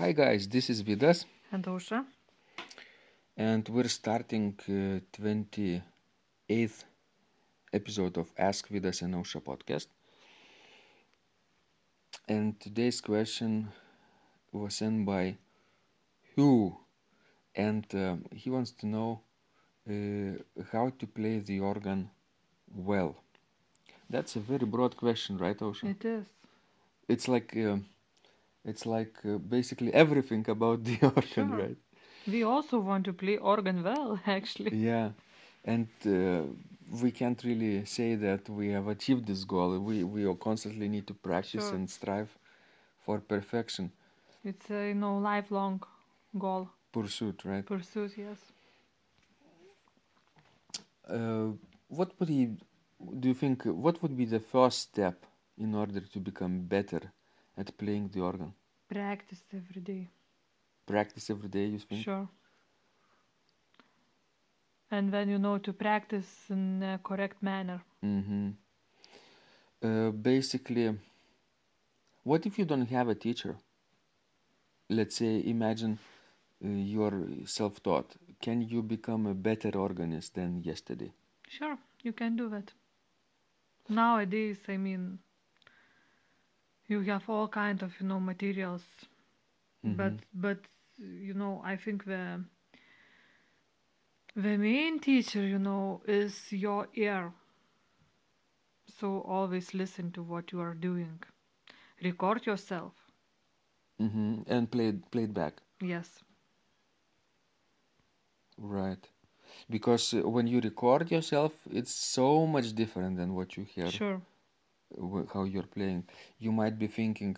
Hi guys, this is Vidas, And Ausra. and we're starting uh, 28th episode of Ask Vidas and Ausra podcast. And today's question was sent by Hugh, and um, he wants to know uh, how to play the organ well. That's a very broad question, right, Ausra? It is. It's like um it's like uh, basically everything about the organ, Sure. right? We also want to play organ well, actually. Yeah, and uh, we can't really say that we have achieved this goal. We we all constantly need to practice Sure. and strive for perfection It's a you know lifelong goal pursuit, right? pursuit. Yes. Uh, what would you do? You think what would be the first step in order to become better at playing the organ? Practice every day. Practice every day. You think? Sure. And when you know to practice in a correct manner. Mm-hmm. Uh, basically, what if you don't have a teacher? Let's say, imagine uh, you're self-taught. Can you become a better organist than yesterday? Sure, you can do that. Nowadays, I mean, you have all kind of you know materials, but Mhm. but you know I think the the main teacher you know is your ear. So always listen to what you are doing. Record yourself. Mm-hmm. And play it, play it back, Yes. right? Because when you record yourself, it's so much different than what you hear, Sure. How you're playing. You might be thinking,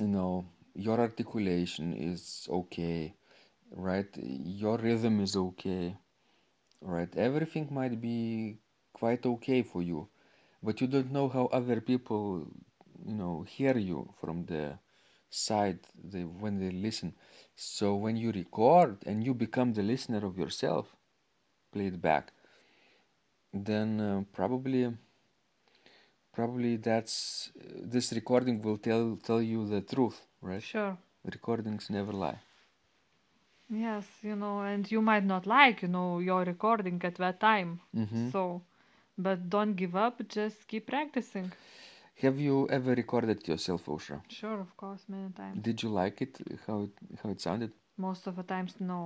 you know, your articulation is okay, right? Your rhythm is okay, right? Everything might be quite okay for you, but you don't know how other people, you know, hear you from the side they, when they listen. So when you record and you become the listener of yourself, play it back, then uh, probably probably that's this recording will tell tell you the truth, right? Sure. Recordings never lie. Yes, you know, and you might not like, you know, your recording at that time. hmm So, but don't give up, just keep practicing. Have you ever recorded yourself, Ausra? Sure, of course, many times. Did you like it? How it how it sounded? Most of the times, no,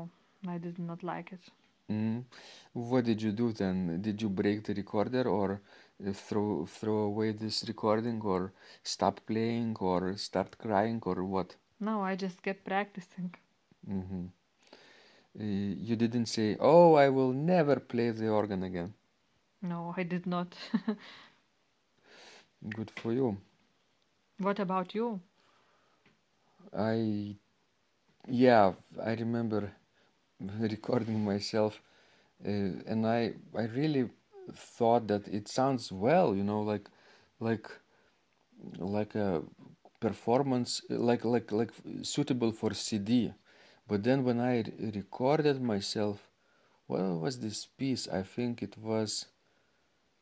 I did not like it. Mm. What did you do then? Did you break the recorder or uh, throw throw away this recording or stop playing or start crying or what? No, I just kept practicing. hmm Uh, you didn't say, "Oh, I will never play the organ again." No, I did not. Good for you. what about you? I, yeah, I remember recording myself, uh, and I I really thought that it sounds well, you know, like like like a performance, like like like suitable for CD. But then when I recorded myself, what was this piece? I think it was.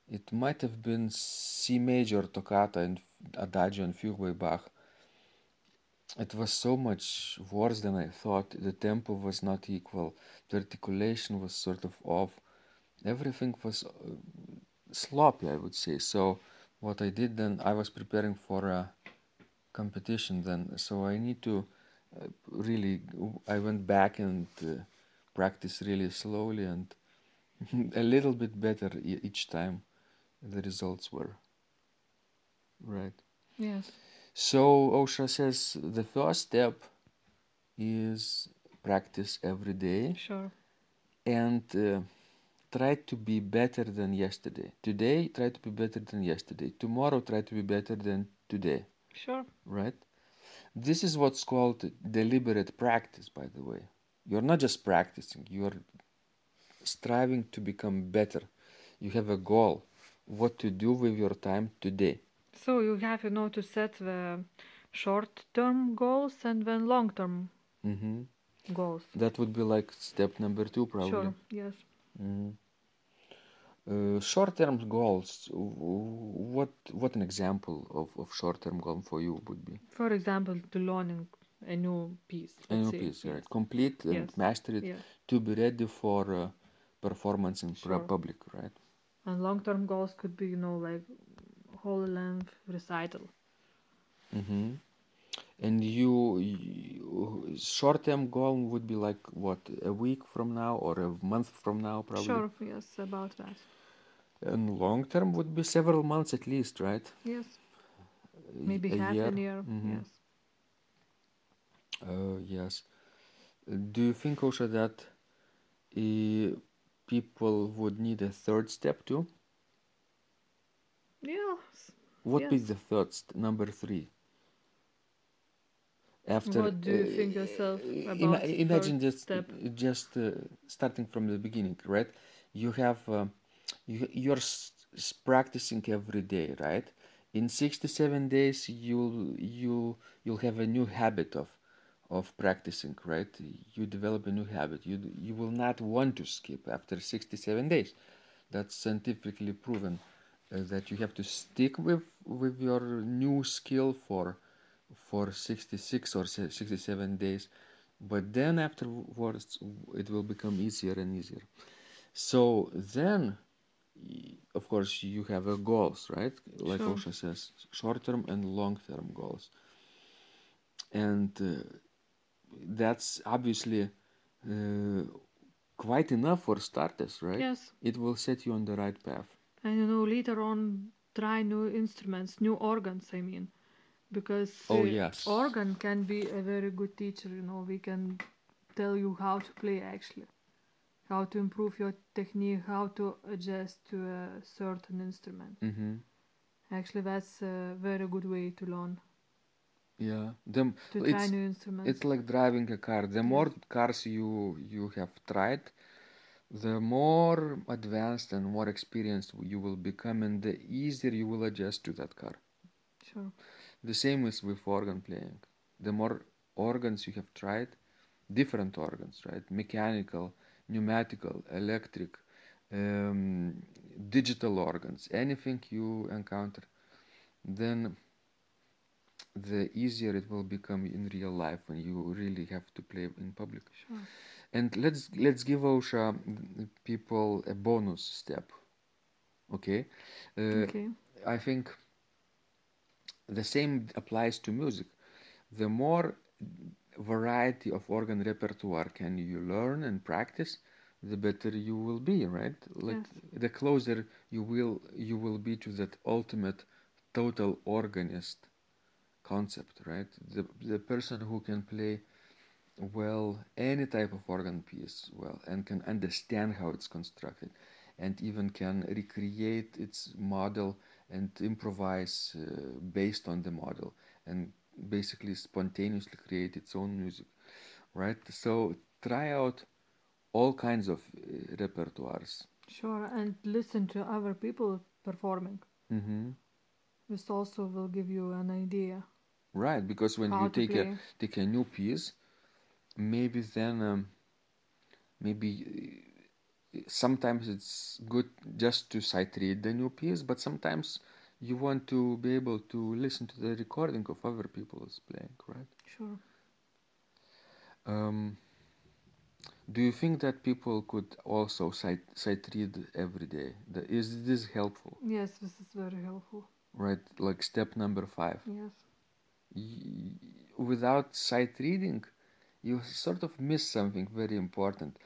It might have been C major toccata and Adagio and Fugue by Bach. It was so much worse than I thought. The tempo was not equal. The articulation was sort of off. Everything was uh, sloppy, I would say. So, what I did then, I was preparing for a competition then. So, I need to uh, really, I went back and uh, practiced really slowly and a little bit better each time the results were. Right. Yes. So Ausra says the first step is practice every day Sure. and uh, try to be better than yesterday. Today, try to be better than yesterday. Tomorrow, try to be better than today. Sure. Right? This is what's called deliberate practice, by the way. You're not just practicing, you're striving to become better. You have a goal, what to do with your time today. So you have, you know, to set the short-term goals and then long-term hmm goals. That would be like step number two, probably. Sure. Yes. Mhm. Uh, short-term goals. What what an example of, of short-term goal for you would be? For example, to learning a new piece. A new say. piece, yes. right? Complete and Yes. master it Yes. to be ready for uh, performance in Sure. public, right? And long term goals could be, you know, like whole length recital. Mm-hmm. And you, you short-term goal would be like what a week from now or a month from now, probably. Sure, yes, about that. And long-term would be several months at least, right? Yes. Maybe a half year. a year. Mhm. Yes. Uh, yes. Do you think also that uh, people would need a third step too? Yes. What Yes. the third number three? After What do you uh, think yourself ima- about the imagine just step? just uh, starting from the beginning, right? You have uh, you you're s- practicing every day, right? In 67 days, you'll you you'll have a new habit of of practicing, right? You develop a new habit. You you will not want to skip after 67 days. That's scientifically proven that you have to stick with with your new skill for for 66 or 67 days but then afterwards it will become easier and easier. So then of course you have a goals right? Like Sure. Ausra says short term and long term goals. And uh, that's obviously uh, quite enough for starters right? Yes. it will set you on the right path And you know, later on, try new instruments, new organs, I mean. Because Oh, yes. organ can be a very good teacher, you know, we can tell you how to play actually, how to improve your technique, how to adjust to a certain instrument. mm-hmm. Actually, that's a very good way to learn, yeah them to it's try new instruments. It's like driving a car. The more cars you you have tried, the more advanced and more experienced you will become, and the easier you will adjust to that car. Sure. The same is with organ playing. The more organs you have tried, different organs, right? Mechanical, pneumatical, electric, um, digital organs, anything you encounter, then the easier it will become in real life when you really have to play in public. Sure. And let's let's give Ausra people a bonus step. Okay, uh, okay. I think the same applies to music. The more variety of organ repertoire can you learn and practice, the better you will be, right? Like the closer you will you will be to that ultimate total organist concept, right? The the person who can play well any type of organ piece well and can understand how it's constructed and even can recreate its model and improvise uh, based on the model and basically spontaneously create its own music right so try out all kinds of uh, repertoires Sure. And listen to other people performing. hmm This also will give you an idea. Right because when How you take a take a new piece maybe then um, maybe uh, sometimes it's good just to sight read the new piece but sometimes you want to be able to listen to the recording of other people's playing right Sure. um, do you think that people could also sight, sight read every day The- is this helpful Yes, this is very helpful. right like step number five Yes. Without sight reading you sort of miss something very important.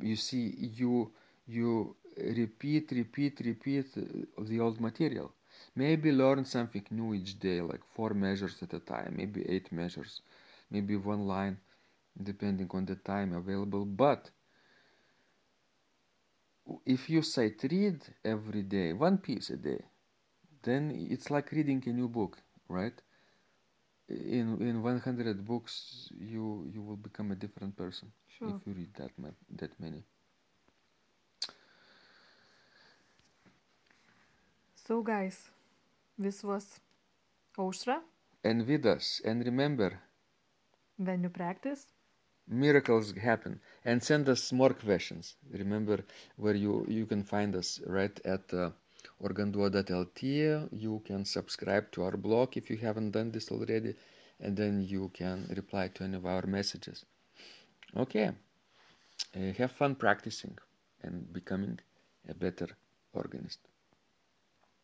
You see you you repeat repeat repeat uh, the old material. Maybe learn something new each day like four measures at a time maybe eight measures maybe one line depending on the time available. But if you sight read every day one piece a day then it's like reading a new book right in in 100 books you you will become a different person Sure. if you read that ma- that many. So, guys, this was Ausra. And with us. And remember When you practice, miracles happen. And send us more questions. Remember where you you can find us right at uh, organduo.lt you can subscribe to our blog if you haven't done this already and then you can reply to any of our messages. Okay, uh, have fun practicing and becoming a better organist.